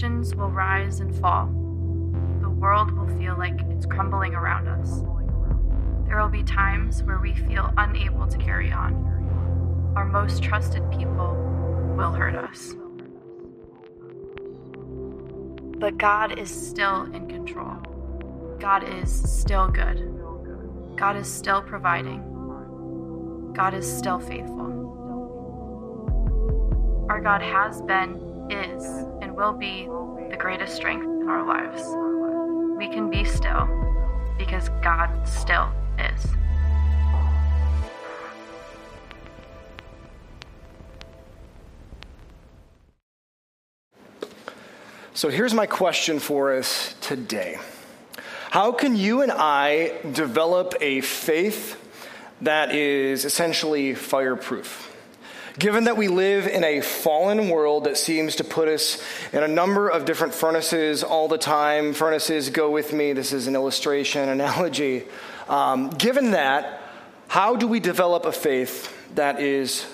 Nations will rise and fall. The world will feel like it's crumbling around us. There will be times where we feel unable to carry on. Our most trusted people will hurt us. But God is still in control. God is still good. God is still providing. God is still faithful. Our God has been, is, and will be greatest strength in our lives. We can be still because God still is. So here's my question for us today How can you and I develop a faith that is essentially fireproof? Given that we live in a fallen world that seems to put us in a number of different furnaces all the time, furnaces go with me, this is an illustration, analogy. Um, given that, how do we develop a faith that is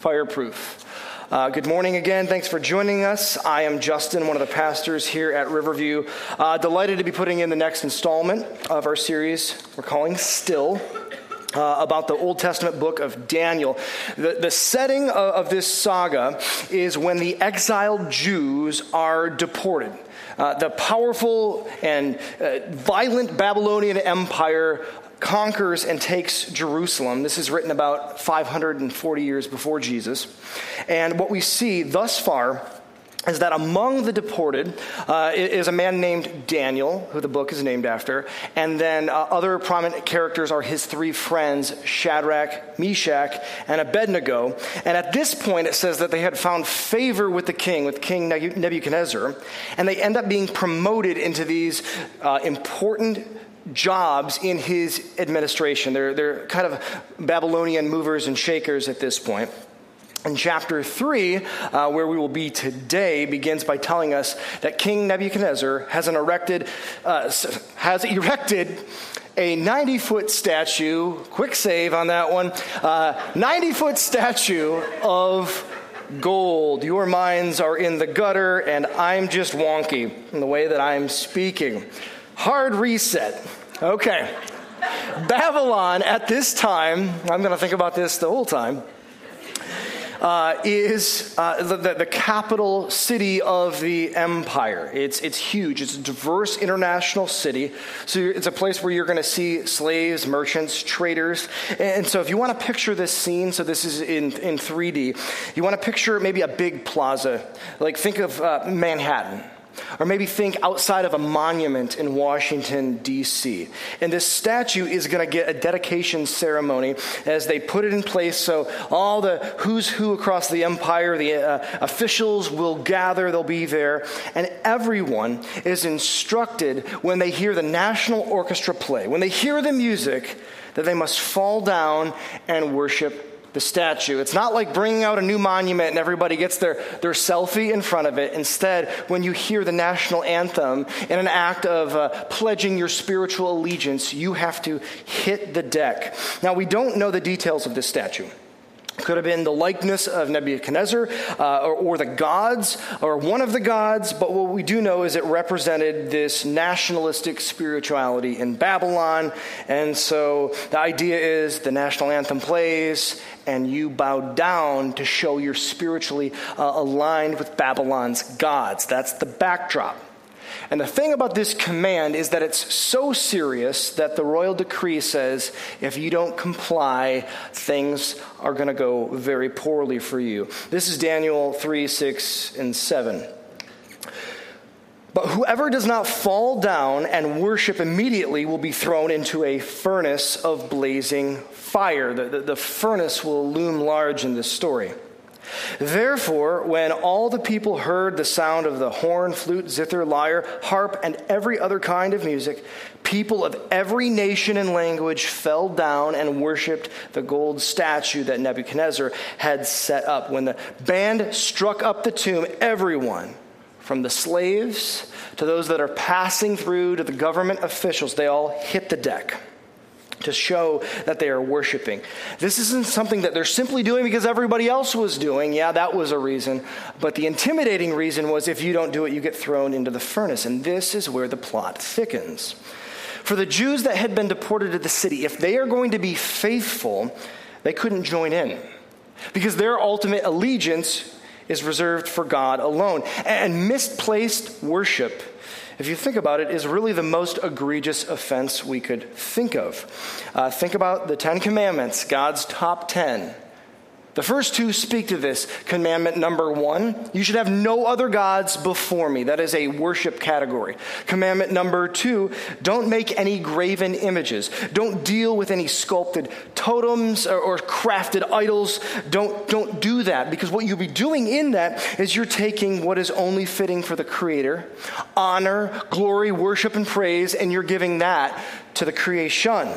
fireproof? Uh, good morning again. Thanks for joining us. I am Justin, one of the pastors here at Riverview. Uh, delighted to be putting in the next installment of our series we're calling Still. Uh, about the Old Testament book of Daniel. The, the setting of, of, this saga is when the exiled Jews are deported. Uh, the powerful and uh, violent Babylonian Empire conquers and takes Jerusalem. This is written about 540 years before Jesus. And what we see thus far is that among the deported uh, is a man named Daniel, who the book is named after, and then uh, other prominent characters are his three friends, Shadrach, Meshach, and Abednego. And at this point, it says that they had found favor with the king, with King Nebuchadnezzar, and they end up being promoted into these uh, important jobs in his administration. They're, they're kind of Babylonian movers and shakers at this point. And chapter 3, uh, where we will be today, begins by telling us that King Nebuchadnezzar has, erected, uh, has erected a 90 foot statue, quick save on that one, uh, 90 foot statue of gold. Your minds are in the gutter, and I'm just wonky in the way that I'm speaking. Hard reset. Okay. Babylon at this time, I'm going to think about this the whole time. Uh, is uh, the, the, the, capital city of the empire. It's, it's huge. It's a diverse international city. So it's a place where you're going to see slaves, merchants, traders. And so if you want to picture this scene, so this is in, in 3D, you want to picture maybe a big plaza. Like think of uh, Manhattan or maybe think outside of a monument in Washington, D.C. And this statue is going to get a dedication ceremony as they put it in place so all the who's who across the empire, the uh, officials will gather, they'll be there, and everyone is instructed when they hear the National Orchestra play, when they hear the music, that they must fall down and worship the statue. It's not like bringing out a new monument and everybody gets their, their selfie in front of it. Instead, when you hear the national anthem in an act of uh, pledging your spiritual allegiance, you have to hit the deck. Now, we don't know the details of this statue. Could have been the likeness of Nebuchadnezzar uh, or, or, the gods or one of the gods, but what we do know is it represented this nationalistic spirituality in Babylon. And so the idea is the national anthem plays and you bow down to show you're spiritually uh, aligned with Babylon's gods. That's the backdrop. And the thing about this command is that it's so serious that the royal decree says if you don't comply, things are going to go very poorly for you. This is Daniel 3 6 and 7. But whoever does not fall down and worship immediately will be thrown into a furnace of blazing fire. The, the, the furnace will loom large in this story. Therefore, when all the people heard the sound of the horn, flute, zither, lyre, harp, and every other kind of music, people of every nation and language fell down and worshiped the gold statue that Nebuchadnezzar had set up. When the band struck up the tomb, everyone, from the slaves to those that are passing through to the government officials, they all hit the deck. To show that they are worshiping. This isn't something that they're simply doing because everybody else was doing. Yeah, that was a reason. But the intimidating reason was if you don't do it, you get thrown into the furnace. And this is where the plot thickens. For the Jews that had been deported to the city, if they are going to be faithful, they couldn't join in because their ultimate allegiance is reserved for God alone. And misplaced worship, if you think about it, is really the most egregious offense we could think of. Uh, think about the Ten Commandments, God's top ten. The first two speak to this. Commandment number one you should have no other gods before me. That is a worship category. Commandment number two don't make any graven images. Don't deal with any sculpted totems or, or crafted idols. Don't, don't do that because what you'll be doing in that is you're taking what is only fitting for the Creator honor, glory, worship, and praise, and you're giving that to the creation.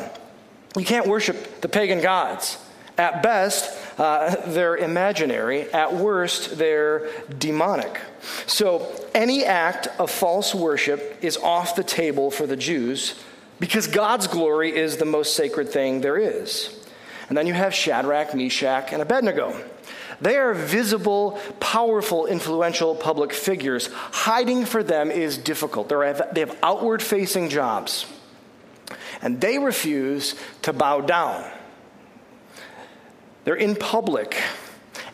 You can't worship the pagan gods. At best, uh, they're imaginary. At worst, they're demonic. So, any act of false worship is off the table for the Jews because God's glory is the most sacred thing there is. And then you have Shadrach, Meshach, and Abednego. They are visible, powerful, influential public figures. Hiding for them is difficult. They have outward facing jobs. And they refuse to bow down. They're in public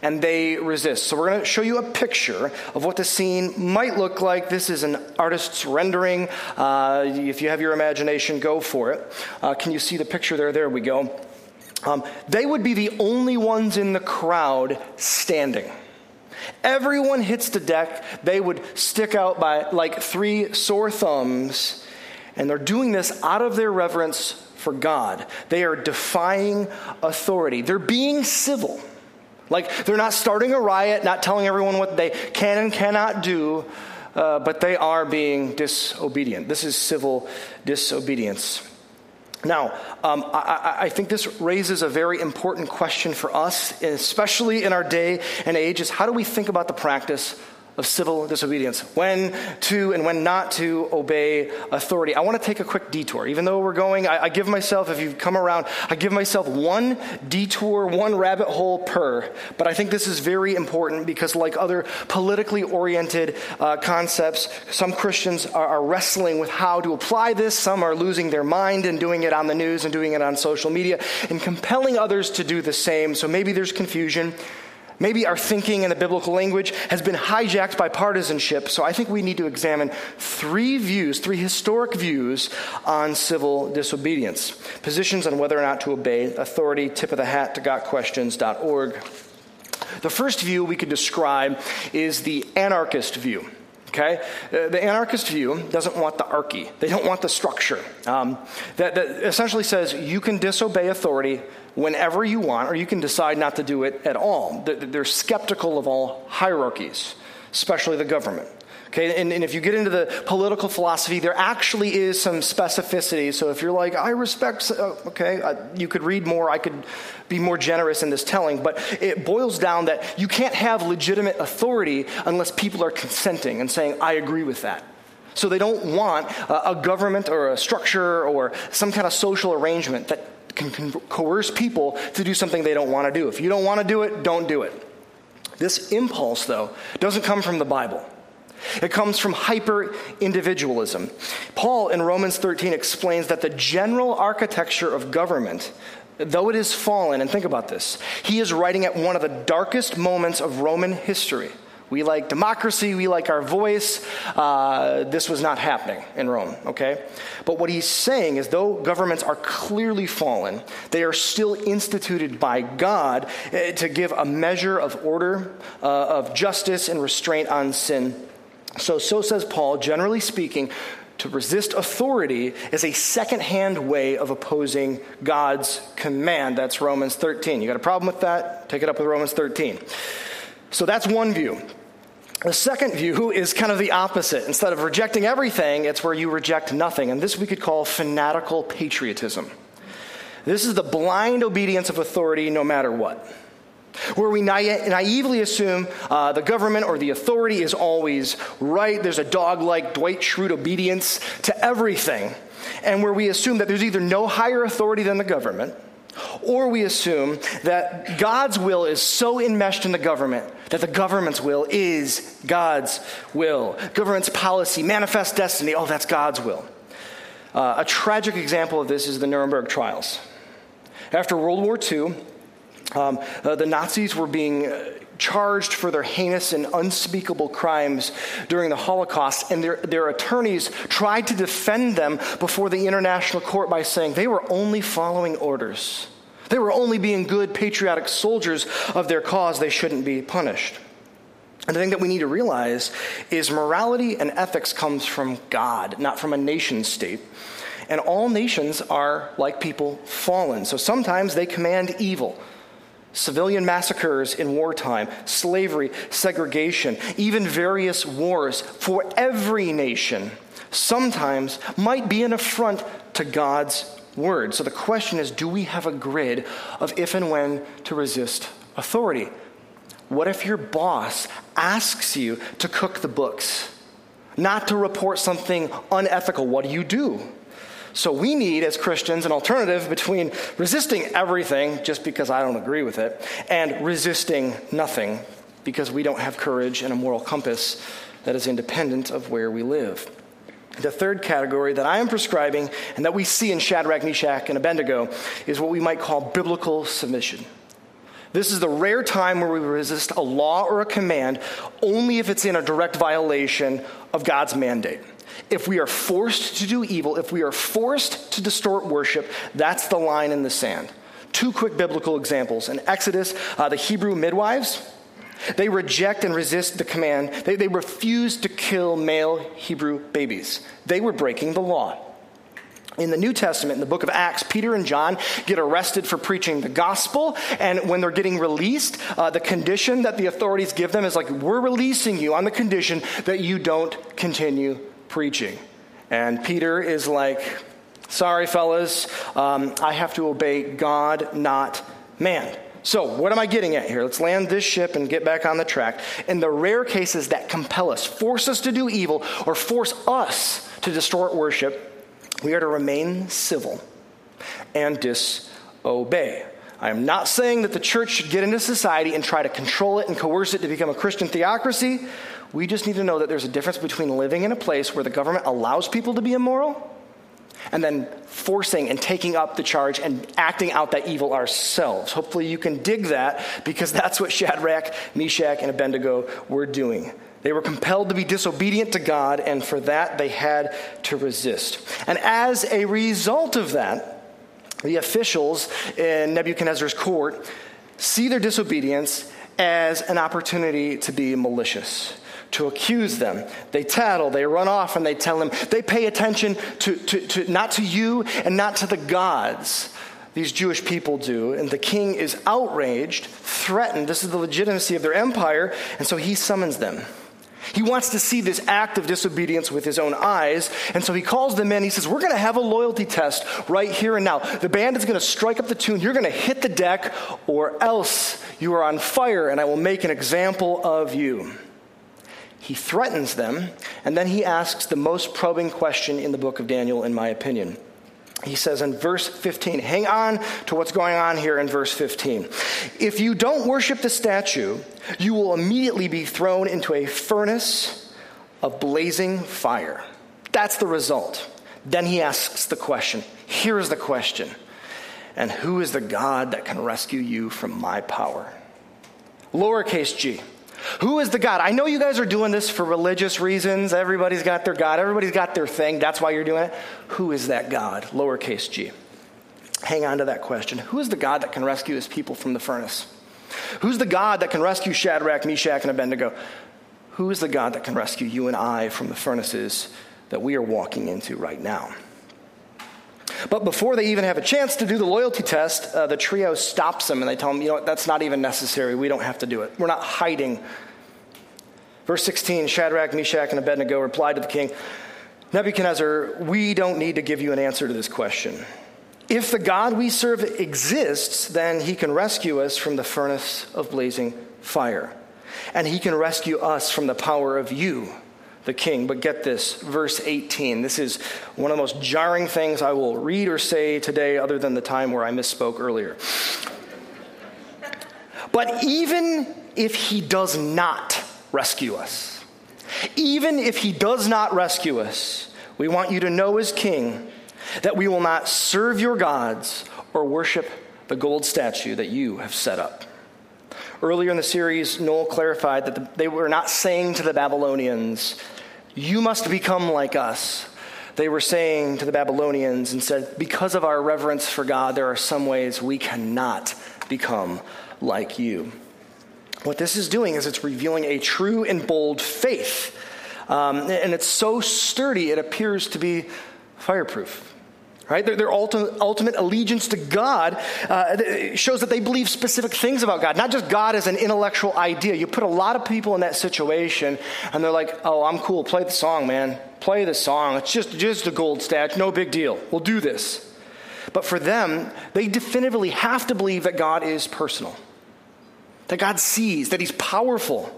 and they resist. So, we're going to show you a picture of what the scene might look like. This is an artist's rendering. Uh, if you have your imagination, go for it. Uh, can you see the picture there? There we go. Um, they would be the only ones in the crowd standing. Everyone hits the deck. They would stick out by like three sore thumbs, and they're doing this out of their reverence for God. They are defying authority. They're being civil. Like, they're not starting a riot, not telling everyone what they can and cannot do, uh, but they are being disobedient. This is civil disobedience. Now, um, I, I, think this raises a very important question for us, especially in our day and age, is how do we think about the practice of civil disobedience, when to and when not to obey authority. I want to take a quick detour. Even though we're going, I, I, give myself, if you've come around, I give myself one detour, one rabbit hole per. But I think this is very important because, like other politically oriented uh, concepts, some Christians are, are wrestling with how to apply this. Some are losing their mind and doing it on the news and doing it on social media and compelling others to do the same. So maybe there's confusion. Maybe our thinking in the biblical language has been hijacked by partisanship, so I think we need to examine three views, three historic views on civil disobedience. Positions on whether or not to obey authority, tip of the hat to gotquestions.org. The first view we could describe is the anarchist view. Okay? Uh, the anarchist view doesn't want the archy. They don't want the structure. Um, that, that essentially says you can disobey authority whenever you want, or you can decide not to do it at all. They're skeptical of all hierarchies, especially the government. Okay, and, and, if you get into the political philosophy, there actually is some specificity. So if you're like, I respect, uh, okay, uh, you could read more, I could be more generous in this telling, but it boils down that you can't have legitimate authority unless people are consenting and saying, I agree with that. So they don't want a, a government or a structure or some kind of social arrangement that can, coerce people to do something they don't want to do. If you don't want to do it, don't do it. This impulse, though, doesn't come from the Bible. It comes from hyper individualism. Paul in Romans 13 explains that the general architecture of government, though it is fallen, and think about this, he is writing at one of the darkest moments of Roman history. We like democracy, we like our voice. Uh, this was not happening in Rome, okay? But what he's saying is though governments are clearly fallen, they are still instituted by God uh, to give a measure of order, uh, of justice, and restraint on sin. So, so says Paul, generally speaking, to resist authority is a second-hand way of opposing God's command. That's Romans 13. You got a problem with that? Take it up with Romans 13. So that's one view. The second view is kind of the opposite. Instead of rejecting everything, it's where you reject nothing. And this we could call fanatical patriotism. This is the blind obedience of authority no matter what. Where we na- naively assume uh, the government or the authority is always right. There's a dog like Dwight Schrute obedience to everything. and where we assume that there's either no higher authority than the government, or we assume that God's will is so enmeshed in the government that the government's will is God's will. Government's policy, manifest destiny, oh, that's God's will. Uh, a tragic example of this is the Nuremberg trials. After World War II, um, uh, the Nazis were being uh, charged for their heinous and unspeakable crimes during the Holocaust, and their, their attorneys tried to defend them before the international court by saying they were only following orders. They were only being good, patriotic soldiers of their cause. They shouldn't be punished. And the thing that we need to realize is morality and ethics comes from God, not from a nation state. And all nations are, like people, fallen. So sometimes they command evil civilian massacres in wartime, slavery, segregation, even various wars for every nation sometimes might be an affront to God's word. So the question is do we have a grid of if and when to resist authority? What if your boss asks you to cook the books, not to report something unethical? What do you do? So we need, as Christians, an alternative between resisting everything just because I don't agree with it and resisting nothing because we don't have courage and a moral compass that is independent of where we live. The third category that I am prescribing and that we see in Shadrach, Meshach, and Abednego is what we might call biblical submission. This is the rare time where we resist a law or a command only if it's in a direct violation of God's mandate. If we are forced to do evil, if we are forced to distort worship, that's the line in the sand. Two quick biblical examples. In Exodus, uh, the Hebrew midwives, they reject and resist the command. They, they refuse to kill male Hebrew babies. They were breaking the law. In the New Testament, in the book of Acts, Peter and John get arrested for preaching the gospel. And when they're getting released, uh, the condition that the authorities give them is like, we're releasing you on the condition that you don't continue preaching. And Peter is like, sorry, fellas, um, I have to obey God, not man. So, what am I getting at here? Let's land this ship and get back on the track. In the rare cases that compel us, force us to do evil, or force us to distort worship, we are to remain civil and disobey. I am not saying that the church should get into society and try to control it and coerce it to become a Christian theocracy. We just need to know that there's a difference between living in a place where the government allows people to be immoral and then forcing and taking up the charge and acting out that evil ourselves. Hopefully, you can dig that because that's what Shadrach, Meshach, and Abednego were doing. They were compelled to be disobedient to God, and for that, they had to resist. And as a result of that, the officials in Nebuchadnezzar's court see their disobedience as an opportunity to be malicious to accuse them. They tattle, they run off, and they tell him they pay attention to, to, to, not to you and not to the gods. These Jewish people do. And the king is outraged, threatened. This is the legitimacy of their empire. And so he summons them. He wants to see this act of disobedience with his own eyes. And so he calls them in. He says, We're going to have a loyalty test right here and now. The band is going to strike up the tune. You're going to hit the deck, or else you are on fire, and I will make an example of you. He threatens them, and then he asks the most probing question in the book of Daniel, in my opinion. He says in verse 15, hang on to what's going on here in verse 15. If you don't worship the statue, you will immediately be thrown into a furnace of blazing fire. That's the result. Then he asks the question. Here's the question And who is the God that can rescue you from my power? Lowercase g. Who is the God? I know you guys are doing this for religious reasons. Everybody's got their God, everybody's got their thing. That's why you're doing it. Who is that God? Lowercase g. Hang on to that question. Who is the God that can rescue his people from the furnace? Who's the God that can rescue Shadrach, Meshach, and Abednego? Who is the God that can rescue you and I from the furnaces that we are walking into right now? But before they even have a chance to do the loyalty test, uh, the trio stops them and they tell them, you know what, that's not even necessary. We don't have to do it. We're not hiding. Verse 16 Shadrach, Meshach, and Abednego replied to the king Nebuchadnezzar, we don't need to give you an answer to this question. If the God we serve exists, then he can rescue us from the furnace of blazing fire. And he can rescue us from the power of you, the king. But get this, verse 18. This is one of the most jarring things I will read or say today, other than the time where I misspoke earlier. But even if he does not rescue us, even if he does not rescue us, we want you to know as king that we will not serve your gods or worship the gold statue that you have set up. Earlier in the series, Noel clarified that the, they were not saying to the Babylonians, You must become like us. They were saying to the Babylonians and said, Because of our reverence for God, there are some ways we cannot become like you. What this is doing is it's revealing a true and bold faith. Um, and it's so sturdy, it appears to be fireproof right? Their, their ultimate, ultimate, allegiance to God uh, shows that they believe specific things about God, not just God as an intellectual idea. You put a lot of people in that situation, and they're like, "Oh, I'm cool. Play the song, man. Play the song. It's just just a gold statue. No big deal. We'll do this." But for them, they definitively have to believe that God is personal, that God sees, that He's powerful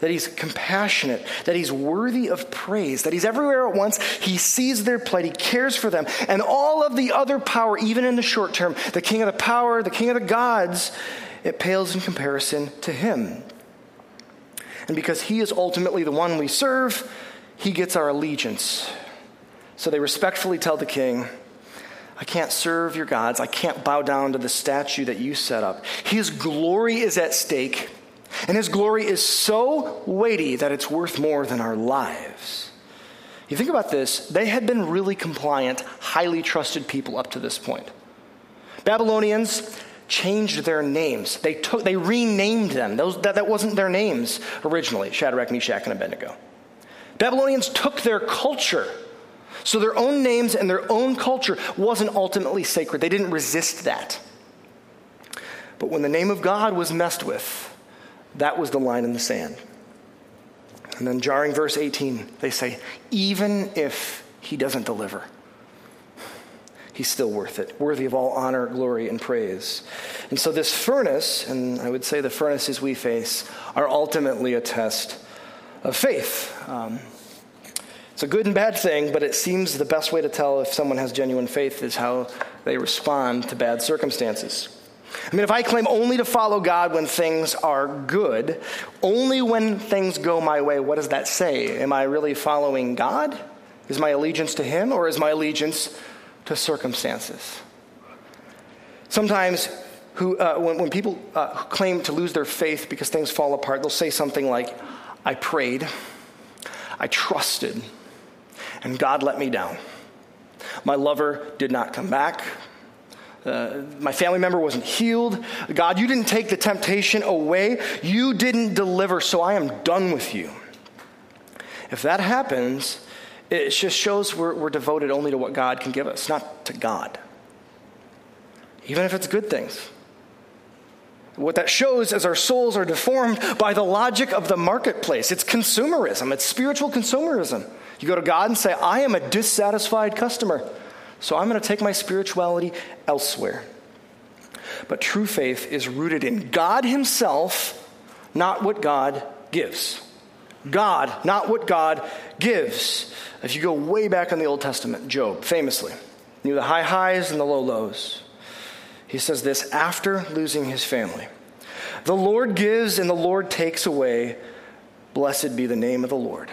that he's compassionate, that he's worthy of praise, that he's everywhere at once. He sees their plight, he cares for them. And all of the other power, even in the short term, the king of the power, the king of the gods, it pales in comparison to him. And because he is ultimately the one we serve, he gets our allegiance. So they respectfully tell the king, I can't serve your gods. I can't bow down to the statue that you set up. His glory is at stake. And his glory is so weighty that it's worth more than our lives. You think about this, they had been really compliant, highly trusted people up to this point. Babylonians changed their names. They, took, they renamed them. Those, that, that wasn't their names originally Shadrach, Meshach, and Abednego. Babylonians took their culture. So their own names and their own culture wasn't ultimately sacred. They didn't resist that. But when the name of God was messed with, that was the line in the sand. And then, jarring verse 18, they say, even if he doesn't deliver, he's still worth it, worthy of all honor, glory, and praise. And so, this furnace, and I would say the furnaces we face, are ultimately a test of faith. Um, it's a good and bad thing, but it seems the best way to tell if someone has genuine faith is how they respond to bad circumstances. I mean, if I claim only to follow God when things are good, only when things go my way, what does that say? Am I really following God? Is my allegiance to Him, or is my allegiance to circumstances? Sometimes, who, uh, when, when, people uh, claim to lose their faith because things fall apart, they'll say something like, I prayed, I trusted, and God let me down. My lover did not come back. Uh, my family member wasn't healed. God, you didn't take the temptation away. You didn't deliver, so I am done with you. If that happens, it just shows we're, we're devoted only to what God can give us, not to God. Even if it's good things. What that shows is our souls are deformed by the logic of the marketplace. It's consumerism, it's spiritual consumerism. You go to God and say, I am a dissatisfied customer. So I'm going to take my spirituality elsewhere. But true faith is rooted in God Himself, not what God gives. God, not what God gives. If you go way back in the Old Testament, Job famously knew the high highs and the low lows. He says this after losing his family The Lord gives and the Lord takes away. Blessed be the name of the Lord.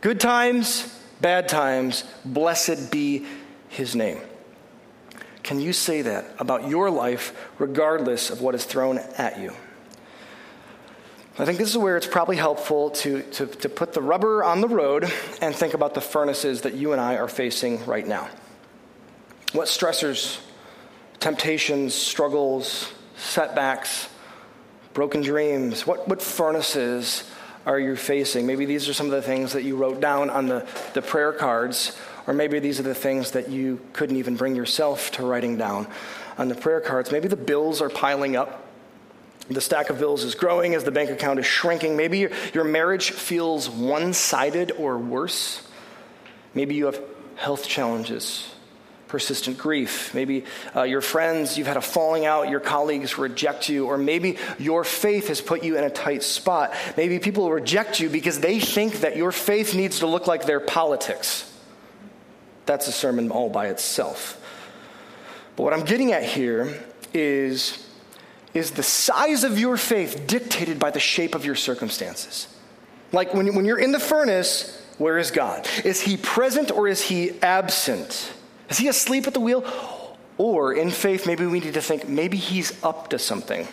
Good times, bad times, blessed be his name. Can you say that about your life regardless of what is thrown at you? I think this is where it's probably helpful to, to, to, put the rubber on the road and think about the furnaces that you and I are facing right now. What stressors, temptations, struggles, setbacks, broken dreams, what, what furnaces are you facing? Maybe these are some of the things that you wrote down on the, the prayer cards or maybe these are the things that you couldn't even bring yourself to writing down on the prayer cards. Maybe the bills are piling up. The stack of bills is growing as the bank account is shrinking. Maybe your, marriage feels one sided or worse. Maybe you have health challenges. persistent grief. Maybe uh, your friends, you've had a falling out, your colleagues reject you, or maybe your faith has put you in a tight spot. Maybe people reject you because they think that your faith needs to look like their politics. That's a sermon all by itself. But what I'm getting at here is, is the size of your faith dictated by the shape of your circumstances. Like when, when you're in the furnace, where is God? Is he present or is he absent? Is he asleep at the wheel? Or in faith, maybe we need to think maybe he's up to something.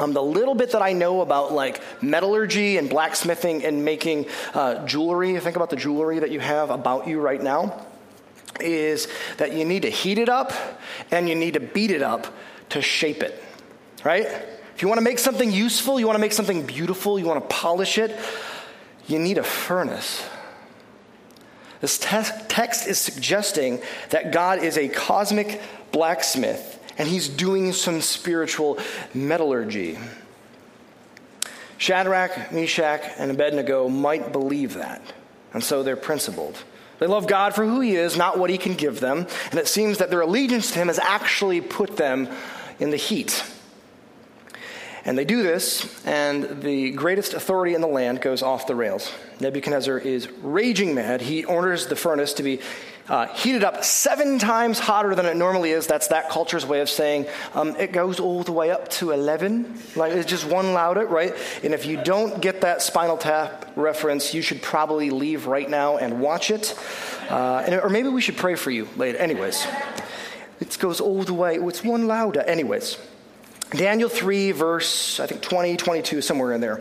Um, the little bit that I know about like metallurgy and blacksmithing and making uh, jewelry, think about the jewelry that you have about you right now, is that you need to heat it up and you need to beat it up to shape it, right? If you want to make something useful, you want to make something beautiful, you want to polish it, you need a furnace. This te- text is suggesting that God is a cosmic blacksmith and he's doing some spiritual metallurgy. Shadrach, Meshach, and Abednego might believe that, and so they're principled. They love God for who he is, not what he can give them, and it seems that their allegiance to him has actually put them in the heat. And they do this, and the greatest authority in the land goes off the rails. Nebuchadnezzar is raging mad. He orders the furnace to be uh, heated up seven times hotter than it normally is. That's that culture's way of saying um, it goes all the way up to 11. Like it's just one louder, right? And if you don't get that Spinal Tap reference, you should probably leave right now and watch it. Uh, and, or maybe we should pray for you later. Anyways, it goes all the way. It's one louder. Anyways. Daniel 3, verse, I think 20, 22, somewhere in there.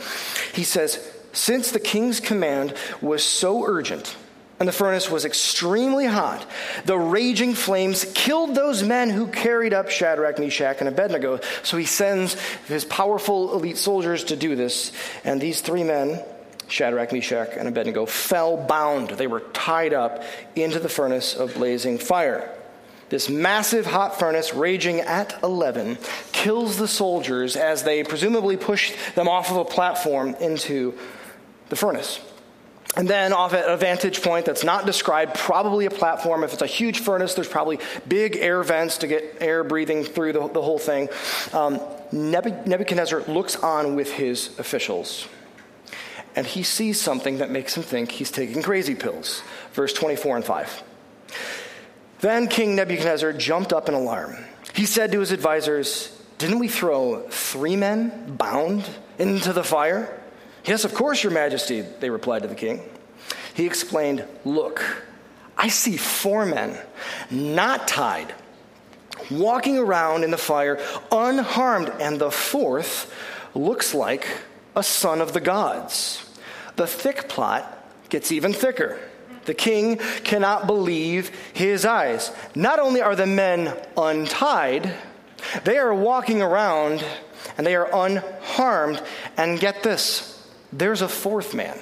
He says, Since the king's command was so urgent, and the furnace was extremely hot, the raging flames killed those men who carried up Shadrach, Meshach, and Abednego. So he sends his powerful elite soldiers to do this. And these three men, Shadrach, Meshach, and Abednego, fell bound. They were tied up into the furnace of blazing fire. This massive hot furnace, raging at 11, kills the soldiers as they presumably push them off of a platform into the furnace. And then, off at a vantage point that's not described, probably a platform. If it's a huge furnace, there's probably big air vents to get air breathing through the, the whole thing. Um, Nebuchadnezzar looks on with his officials. And he sees something that makes him think he's taking crazy pills. Verse 24 and 5. Then King Nebuchadnezzar jumped up in alarm. He said to his advisors, Didn't we throw three men bound into the fire? Yes, of course, Your Majesty, they replied to the king. He explained, Look, I see four men, not tied, walking around in the fire unharmed, and the fourth looks like a son of the gods. The thick plot gets even thicker. The king cannot believe his eyes. Not only are the men untied, they are walking around and they are unharmed. And get this there's a fourth man.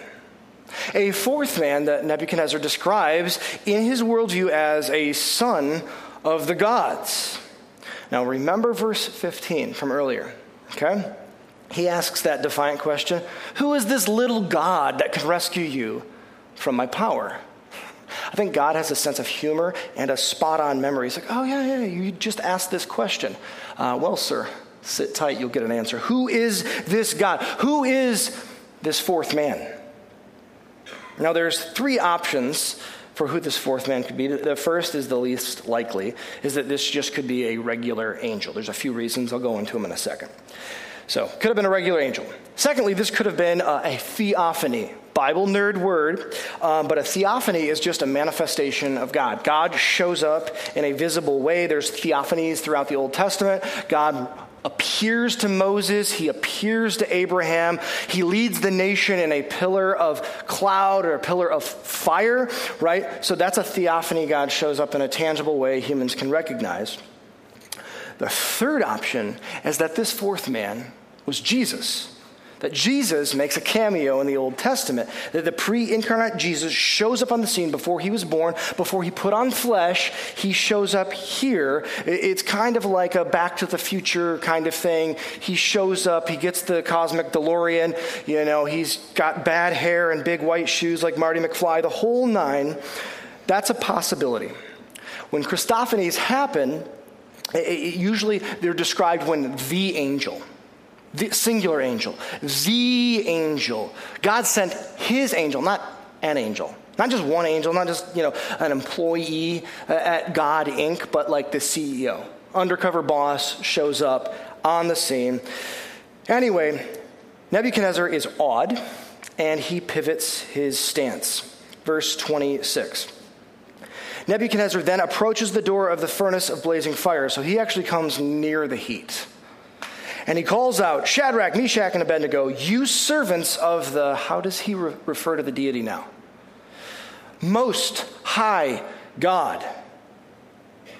A fourth man that Nebuchadnezzar describes in his worldview as a son of the gods. Now, remember verse 15 from earlier, okay? He asks that defiant question Who is this little God that can rescue you from my power? I think God has a sense of humor and a spot on memory. He's like, oh, yeah, yeah, you just asked this question. Uh, well, sir, sit tight, you'll get an answer. Who is this God? Who is this fourth man? Now, there's three options for who this fourth man could be. The first is the least likely, is that this just could be a regular angel. There's a few reasons, I'll go into them in a second. So, could have been a regular angel. Secondly, this could have been a theophany. Bible nerd word, um, but a theophany is just a manifestation of God. God shows up in a visible way. There's theophanies throughout the Old Testament. God appears to Moses, he appears to Abraham, he leads the nation in a pillar of cloud or a pillar of fire, right? So that's a theophany. God shows up in a tangible way humans can recognize. The third option is that this fourth man was Jesus that Jesus makes a cameo in the Old Testament, that the pre incarnate Jesus shows up on the scene before he was born, before he put on flesh, he shows up here. It's kind of like a back to the future kind of thing. He shows up, he gets the cosmic DeLorean, you know, he's got bad hair and big white shoes like Marty McFly, the whole nine. That's a possibility. when Christophanies happen, it, usually they're described when the angel, the singular angel, the angel, God sent his angel, not an angel. Not just one angel, not just, you know, an employee uh, at God Inc., but like the CEO. Undercover boss shows up on the scene. Anyway, Nebuchadnezzar is awed and he pivots his stance. Verse 26. Nebuchadnezzar then approaches the door of the furnace of blazing fire, so he actually comes near the heat. And he calls out, Shadrach, Meshach, and Abednego, you servants of the, how does he re- refer to the deity now? Most high God.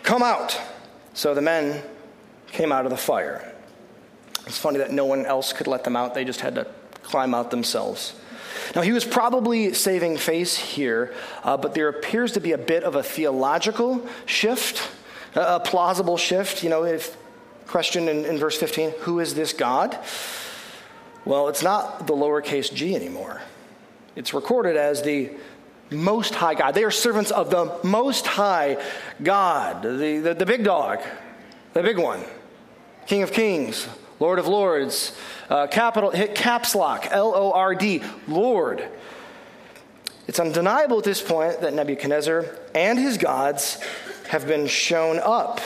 Come out. So the men came out of the fire. It's funny that no one else could let them out, they just had to climb out themselves. Now, he was probably saving face here, uh, but there appears to be a bit of a theological shift, a, plausible shift. You know, if question in, in verse 15, who is this God? Well, it's not the lowercase g anymore. It's recorded as the most High God. They are servants of the Most High God, the, the, the big dog, the big one, King of Kings, Lord of Lords, uh, capital, hit caps lock, L O R D, Lord. It's undeniable at this point that Nebuchadnezzar and his gods have been shown up.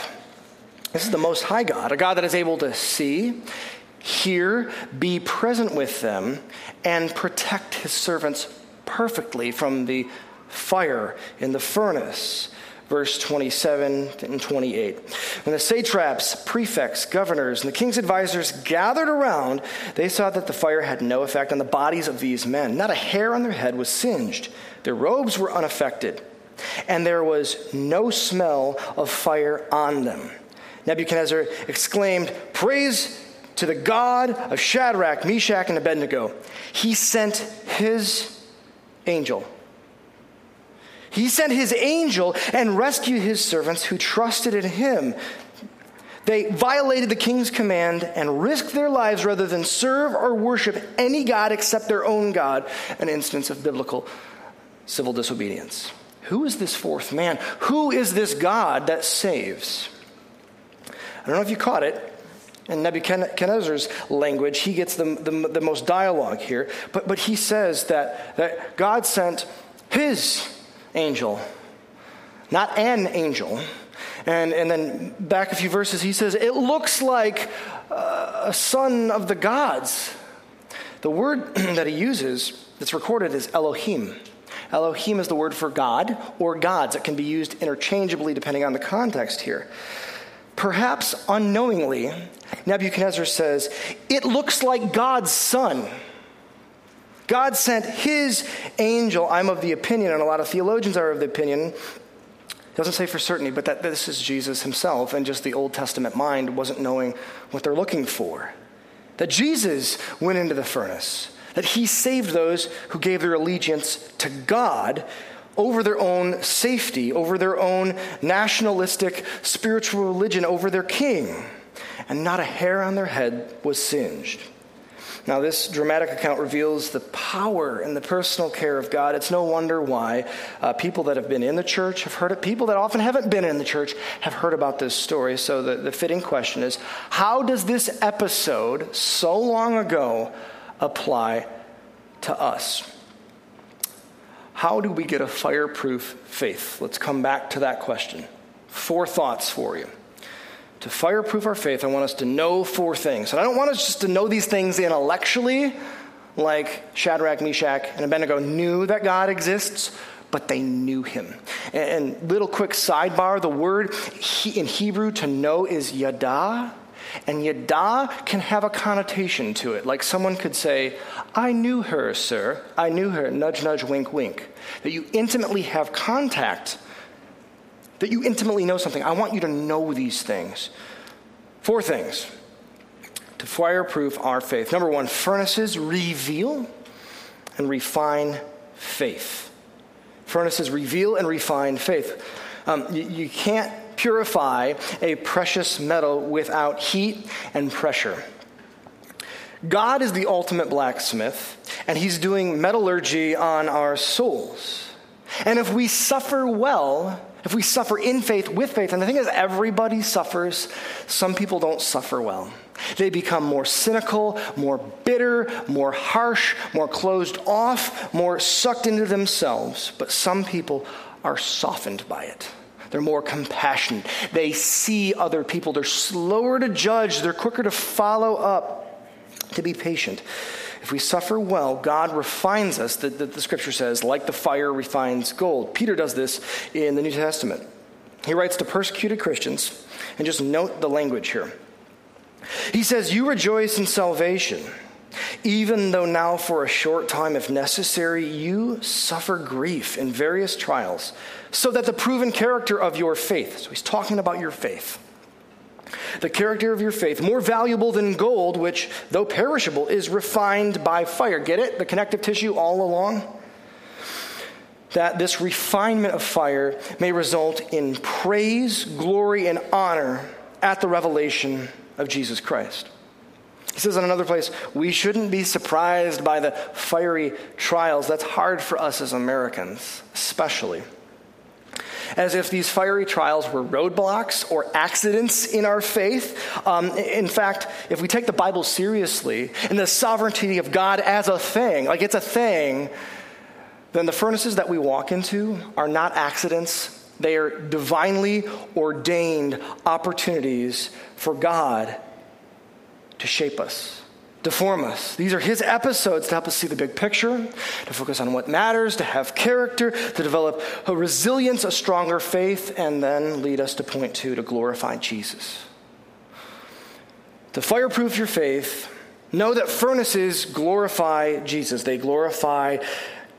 This is the Most High God, a God that is able to see, hear, be present with them, and protect his servants perfectly from the fire in the furnace verse 27 and 28. When the satraps, prefects, governors, and the king's advisors gathered around, they saw that the fire had no effect on the bodies of these men. Not a hair on their head was singed, their robes were unaffected, and there was no smell of fire on them. Nebuchadnezzar exclaimed, Praise to the God of Shadrach, Meshach, and Abednego. He sent his angel he sent his angel and rescued his servants who trusted in him. They violated the king's command and risked their lives rather than serve or worship any God except their own God, an instance of biblical civil disobedience. Who is this fourth man? Who is this God that saves? I don't know if you caught it. In Nebuchadnezzar's language, he gets the, the, the most dialogue here, but, but he says that, that God sent his angel, not an angel. And, and then back a few verses, he says, It looks like uh, a son of the gods. The word that he uses that's recorded is Elohim. Elohim is the word for God or gods. It can be used interchangeably depending on the context here. Perhaps unknowingly, Nebuchadnezzar says, It looks like God's son. God sent his angel. I'm of the opinion, and a lot of theologians are of the opinion, doesn't say for certainty, but that this is Jesus himself, and just the Old Testament mind wasn't knowing what they're looking for. That Jesus went into the furnace, that he saved those who gave their allegiance to God over their own safety, over their own nationalistic spiritual religion, over their king. And not a hair on their head was singed. Now, this dramatic account reveals the power and the personal care of God. It's no wonder why uh, people that have been in the church have heard it. People that often haven't been in the church have heard about this story. So, the, the fitting question is how does this episode so long ago apply to us? How do we get a fireproof faith? Let's come back to that question. Four thoughts for you to fireproof our faith, I want us to know four things. And I don't want us just to know these things intellectually, like Shadrach, Meshach, and Abednego knew that God exists, but they knew him. And little quick sidebar the word in Hebrew to know is yada. And yada can have a connotation to it. Like someone could say, I knew her, sir. I knew her. Nudge, nudge, wink, wink. That you intimately have contact that you intimately know something. I want you to know these things. Four things to fireproof our faith. Number one, furnaces reveal and refine faith. Furnaces reveal and refine faith. Um, you, you can't purify a precious metal without heat and pressure. God is the ultimate blacksmith, and He's doing metallurgy on our souls. And if we suffer well, if we suffer in faith, with faith, and the thing is, everybody suffers, some people don't suffer well. They become more cynical, more bitter, more harsh, more closed off, more sucked into themselves. But some people are softened by it. They're more compassionate. They see other people. They're slower to judge. They're quicker to follow up, to be patient. If we suffer well, God refines us, the, the, the, scripture says, like the fire refines gold. Peter does this in the New Testament. He writes to persecuted Christians, and just note the language here. He says, You rejoice in salvation, even though now for a short time, if necessary, you suffer grief in various trials, so that the proven character of your faith, so he's talking about your faith, the character of your faith, more valuable than gold, which, though perishable, is refined by fire. Get it? The connective tissue all along? That this refinement of fire may result in praise, glory, and honor at the revelation of Jesus Christ. He says in another place, we shouldn't be surprised by the fiery trials. That's hard for us as Americans, especially as if these fiery trials were roadblocks or accidents in our faith. Um, in fact, if we take the Bible seriously and the sovereignty of God as a thing, like it's a thing, then the furnaces that we walk into are not accidents. They are divinely ordained opportunities for God to shape us to form us. These are his episodes to help us see the big picture, to focus on what matters, to have character, to develop a resilience, a stronger faith, and then lead us to point to to glorify Jesus. To fireproof your faith, know that furnaces glorify Jesus. They glorify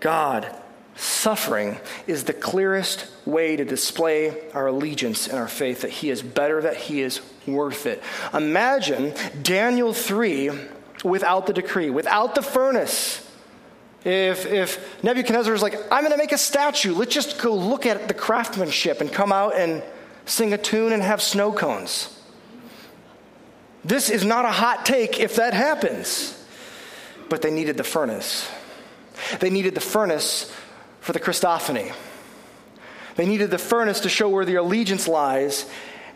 God. Suffering is the clearest way to display our allegiance and our faith that He is better, that He is worth it. Imagine Daniel 3 without the decree, without the furnace. If, if Nebuchadnezzar is like, I'm going to make a statue, let's just go look at the craftsmanship and come out and sing a tune and have snow cones. This is not a hot take if that happens. But they needed the furnace. They needed the furnace for the Christophany. They needed the furnace to show where their allegiance lies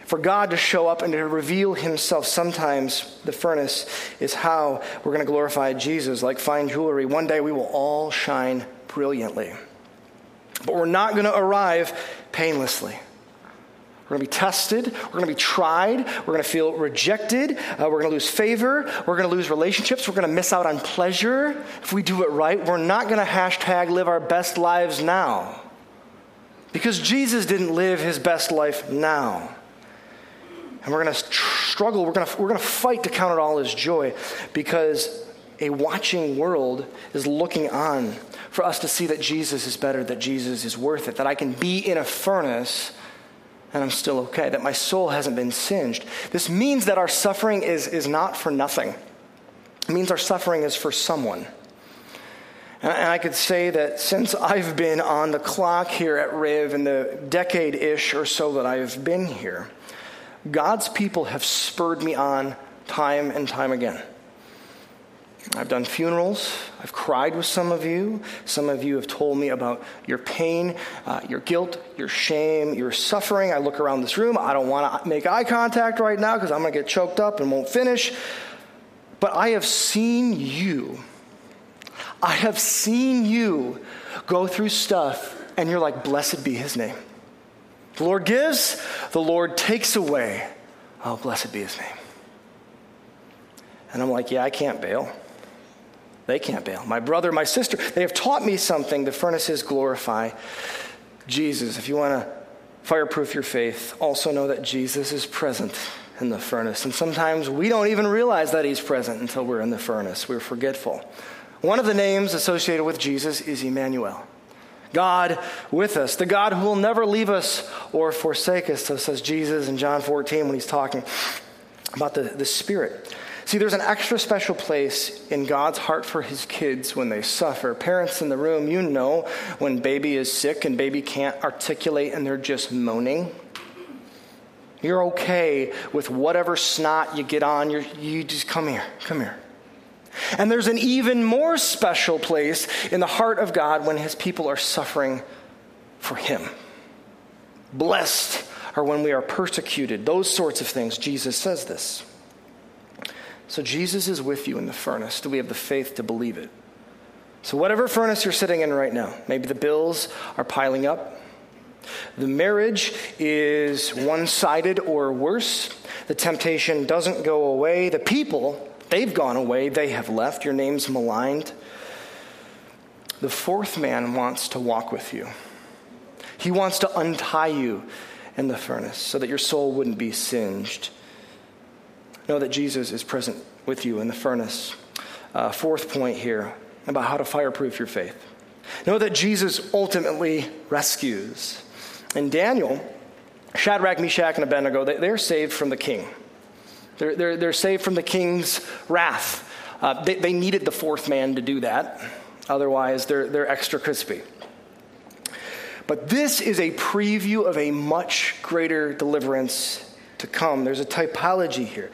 for God to show up and to reveal himself. Sometimes the furnace is how we're going to glorify Jesus, like fine jewelry. One day we will all shine brilliantly. But we're not going to arrive painlessly. We're going to be tested. We're going to be tried. We're going to feel rejected. Uh, we're going to lose favor. We're going to lose relationships. We're going to miss out on pleasure. If we do it right, we're not going to hashtag live our best lives now. Because Jesus didn't live his best life now. And we're going to struggle, we're going to, we're going to fight to count it all as joy because a watching world is looking on for us to see that Jesus is better, that Jesus is worth it, that I can be in a furnace and I'm still okay, that my soul hasn't been singed. This means that our suffering is, is not for nothing, it means our suffering is for someone. And I could say that since I've been on the clock here at Riv in the decade ish or so that I've been here, God's people have spurred me on time and time again. I've done funerals. I've cried with some of you. Some of you have told me about your pain, uh, your guilt, your shame, your suffering. I look around this room. I don't want to make eye contact right now because I'm going to get choked up and won't finish. But I have seen you. I have seen you go through stuff, and you're like, blessed be his name. The Lord gives, the Lord takes away. Oh, blessed be his name. And I'm like, yeah, I can't bail. They can't bail. My brother, my sister, they have taught me something. The furnaces glorify Jesus. If you want to fireproof your faith, also know that Jesus is present in the furnace. And sometimes we don't even realize that he's present until we're in the furnace. We're forgetful. One of the names associated with Jesus is Emmanuel. God with us, the God who will never leave us or forsake us, so says Jesus in John 14 when he's talking about the, the Spirit. See, there's an extra special place in God's heart for his kids when they suffer. Parents in the room, you know when baby is sick and baby can't articulate and they're just moaning. You're okay with whatever snot you get on. you you just come here, come here. And there's an even more special place in the heart of God when his people are suffering for him. Blessed are when we are persecuted. Those sorts of things. Jesus says this. So Jesus is with you in the furnace. Do we have the faith to believe it? So, whatever furnace you're sitting in right now, maybe the bills are piling up, the marriage is one sided or worse, the temptation doesn't go away, the people, they've gone away, they have left, your name's maligned. The fourth man wants to walk with you. He wants to untie you in the furnace so that your soul wouldn't be singed. Know that Jesus is present with you in the furnace. Uh, fourth point here about how to fireproof your faith. Know that Jesus ultimately rescues. In Daniel, Shadrach, Meshach, and Abednego, they, are saved from the king. They're, they're, they're saved from the king's wrath. Uh, they, they needed the fourth man to do that. Otherwise, they're, they're extra crispy. But this is a preview of a much greater deliverance to come. There's a typology here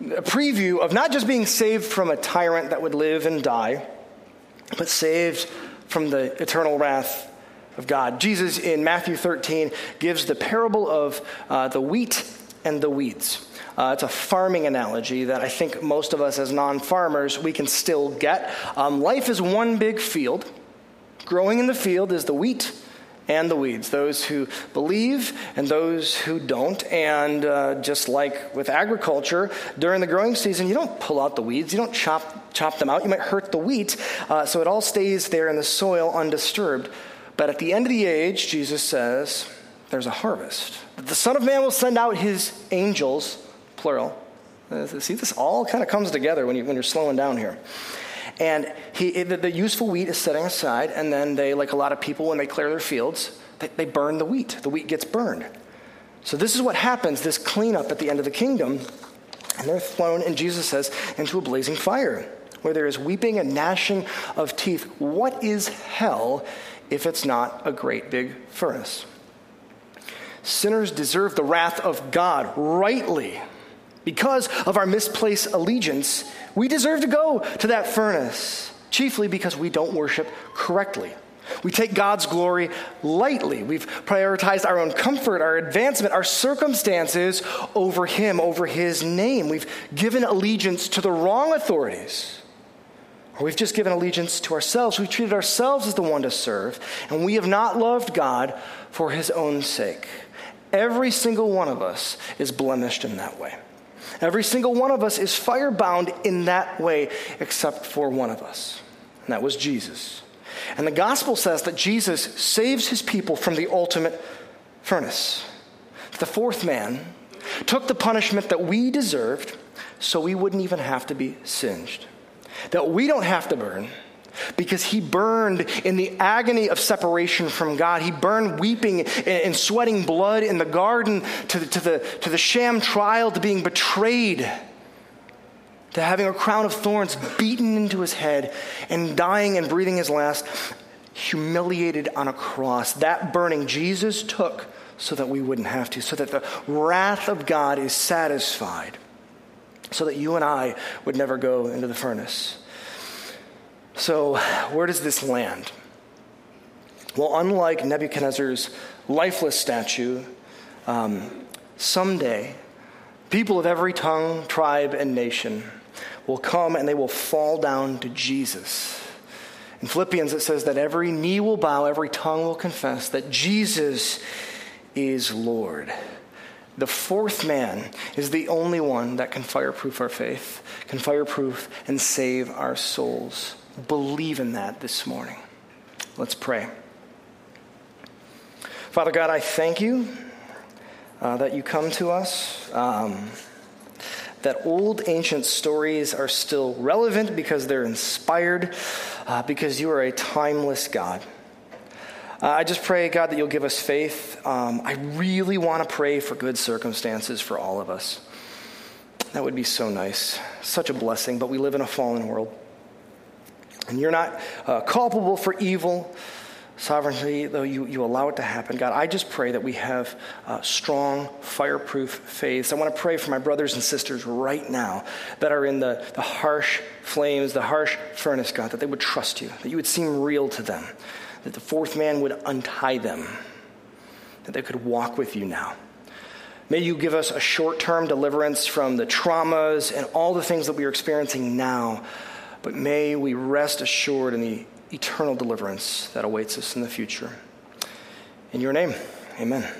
preview of not just being saved from a tyrant that would live and die, but saved from the eternal wrath of God. Jesus in Matthew 13 gives the parable of uh, the wheat and the weeds. Uh, it's a farming analogy that I think most of us as non farmers we can still get. Um, life is one big field. Growing in the field is the wheat and the weeds, those who believe and those who don't. And uh, just like with agriculture, during the growing season, you don't pull out the weeds, you don't chop, chop them out, you might hurt the wheat. Uh, so it all stays there in the soil undisturbed. But at the end of the age, Jesus says, there's a harvest. The Son of Man will send out his angels, plural. Uh, see, this all kind of comes together when, you, when you're slowing down here. And he, the, the, useful wheat is setting aside, and then they, like a lot of people, when they clear their fields, they, they burn the wheat. The wheat gets burned. So this is what happens, this cleanup at the end of the kingdom. And they're thrown, and Jesus says, into a blazing fire, where there is weeping and gnashing of teeth. What is hell if it's not a great big furnace? Sinners deserve the wrath of God rightly because of our misplaced allegiance, we deserve to go to that furnace, chiefly because we don't worship correctly. We take God's glory lightly. We've prioritized our own comfort, our advancement, our circumstances over Him, over His name. We've given allegiance to the wrong authorities. Or we've just given allegiance to ourselves. We've treated ourselves as the one to serve, and we have not loved God for His own sake. Every single one of us is blemished in that way. Every single one of us is firebound in that way, except for one of us, and that was Jesus. And the gospel says that Jesus saves his people from the ultimate furnace. The fourth man took the punishment that we deserved so we wouldn't even have to be singed, that we don't have to burn because he burned in the agony of separation from God. He burned weeping and sweating blood in the garden to the, to the, to the sham trial, to being betrayed, to having a crown of thorns beaten into his head, and dying and breathing his last, humiliated on a cross. That burning Jesus took so that we wouldn't have to, so that the wrath of God is satisfied, so that you and I would never go into the furnace. So, where does this land? Well, unlike Nebuchadnezzar's lifeless statue, um, someday people of every tongue, tribe, and nation will come and they will fall down to Jesus. In Philippians, it says that every knee will bow, every tongue will confess that Jesus is Lord. The fourth man is the only one that can fireproof our faith, can fireproof and save our souls believe in that this morning. Let's pray. Father God, I thank you uh, that you come to us, um, that old ancient stories are still relevant because they're inspired, uh, because you are a timeless God. Uh, I just pray, God, that you'll give us faith. Um, I really want to pray for good circumstances for all of us. That would be so nice. Such a blessing, but we live in a fallen world. And you're not uh, culpable for evil sovereignty, though you, you allow it to happen. God, I just pray that we have uh, strong, fireproof faiths. I want to pray for my brothers and sisters right now that are in the, the harsh flames, the harsh furnace, God, that they would trust you, that you would seem real to them, that the fourth man would untie them, that they could walk with you now. May you give us a short term deliverance from the traumas and all the things that we are experiencing now, but may we rest assured in the eternal deliverance that awaits us in the future. In your name, amen.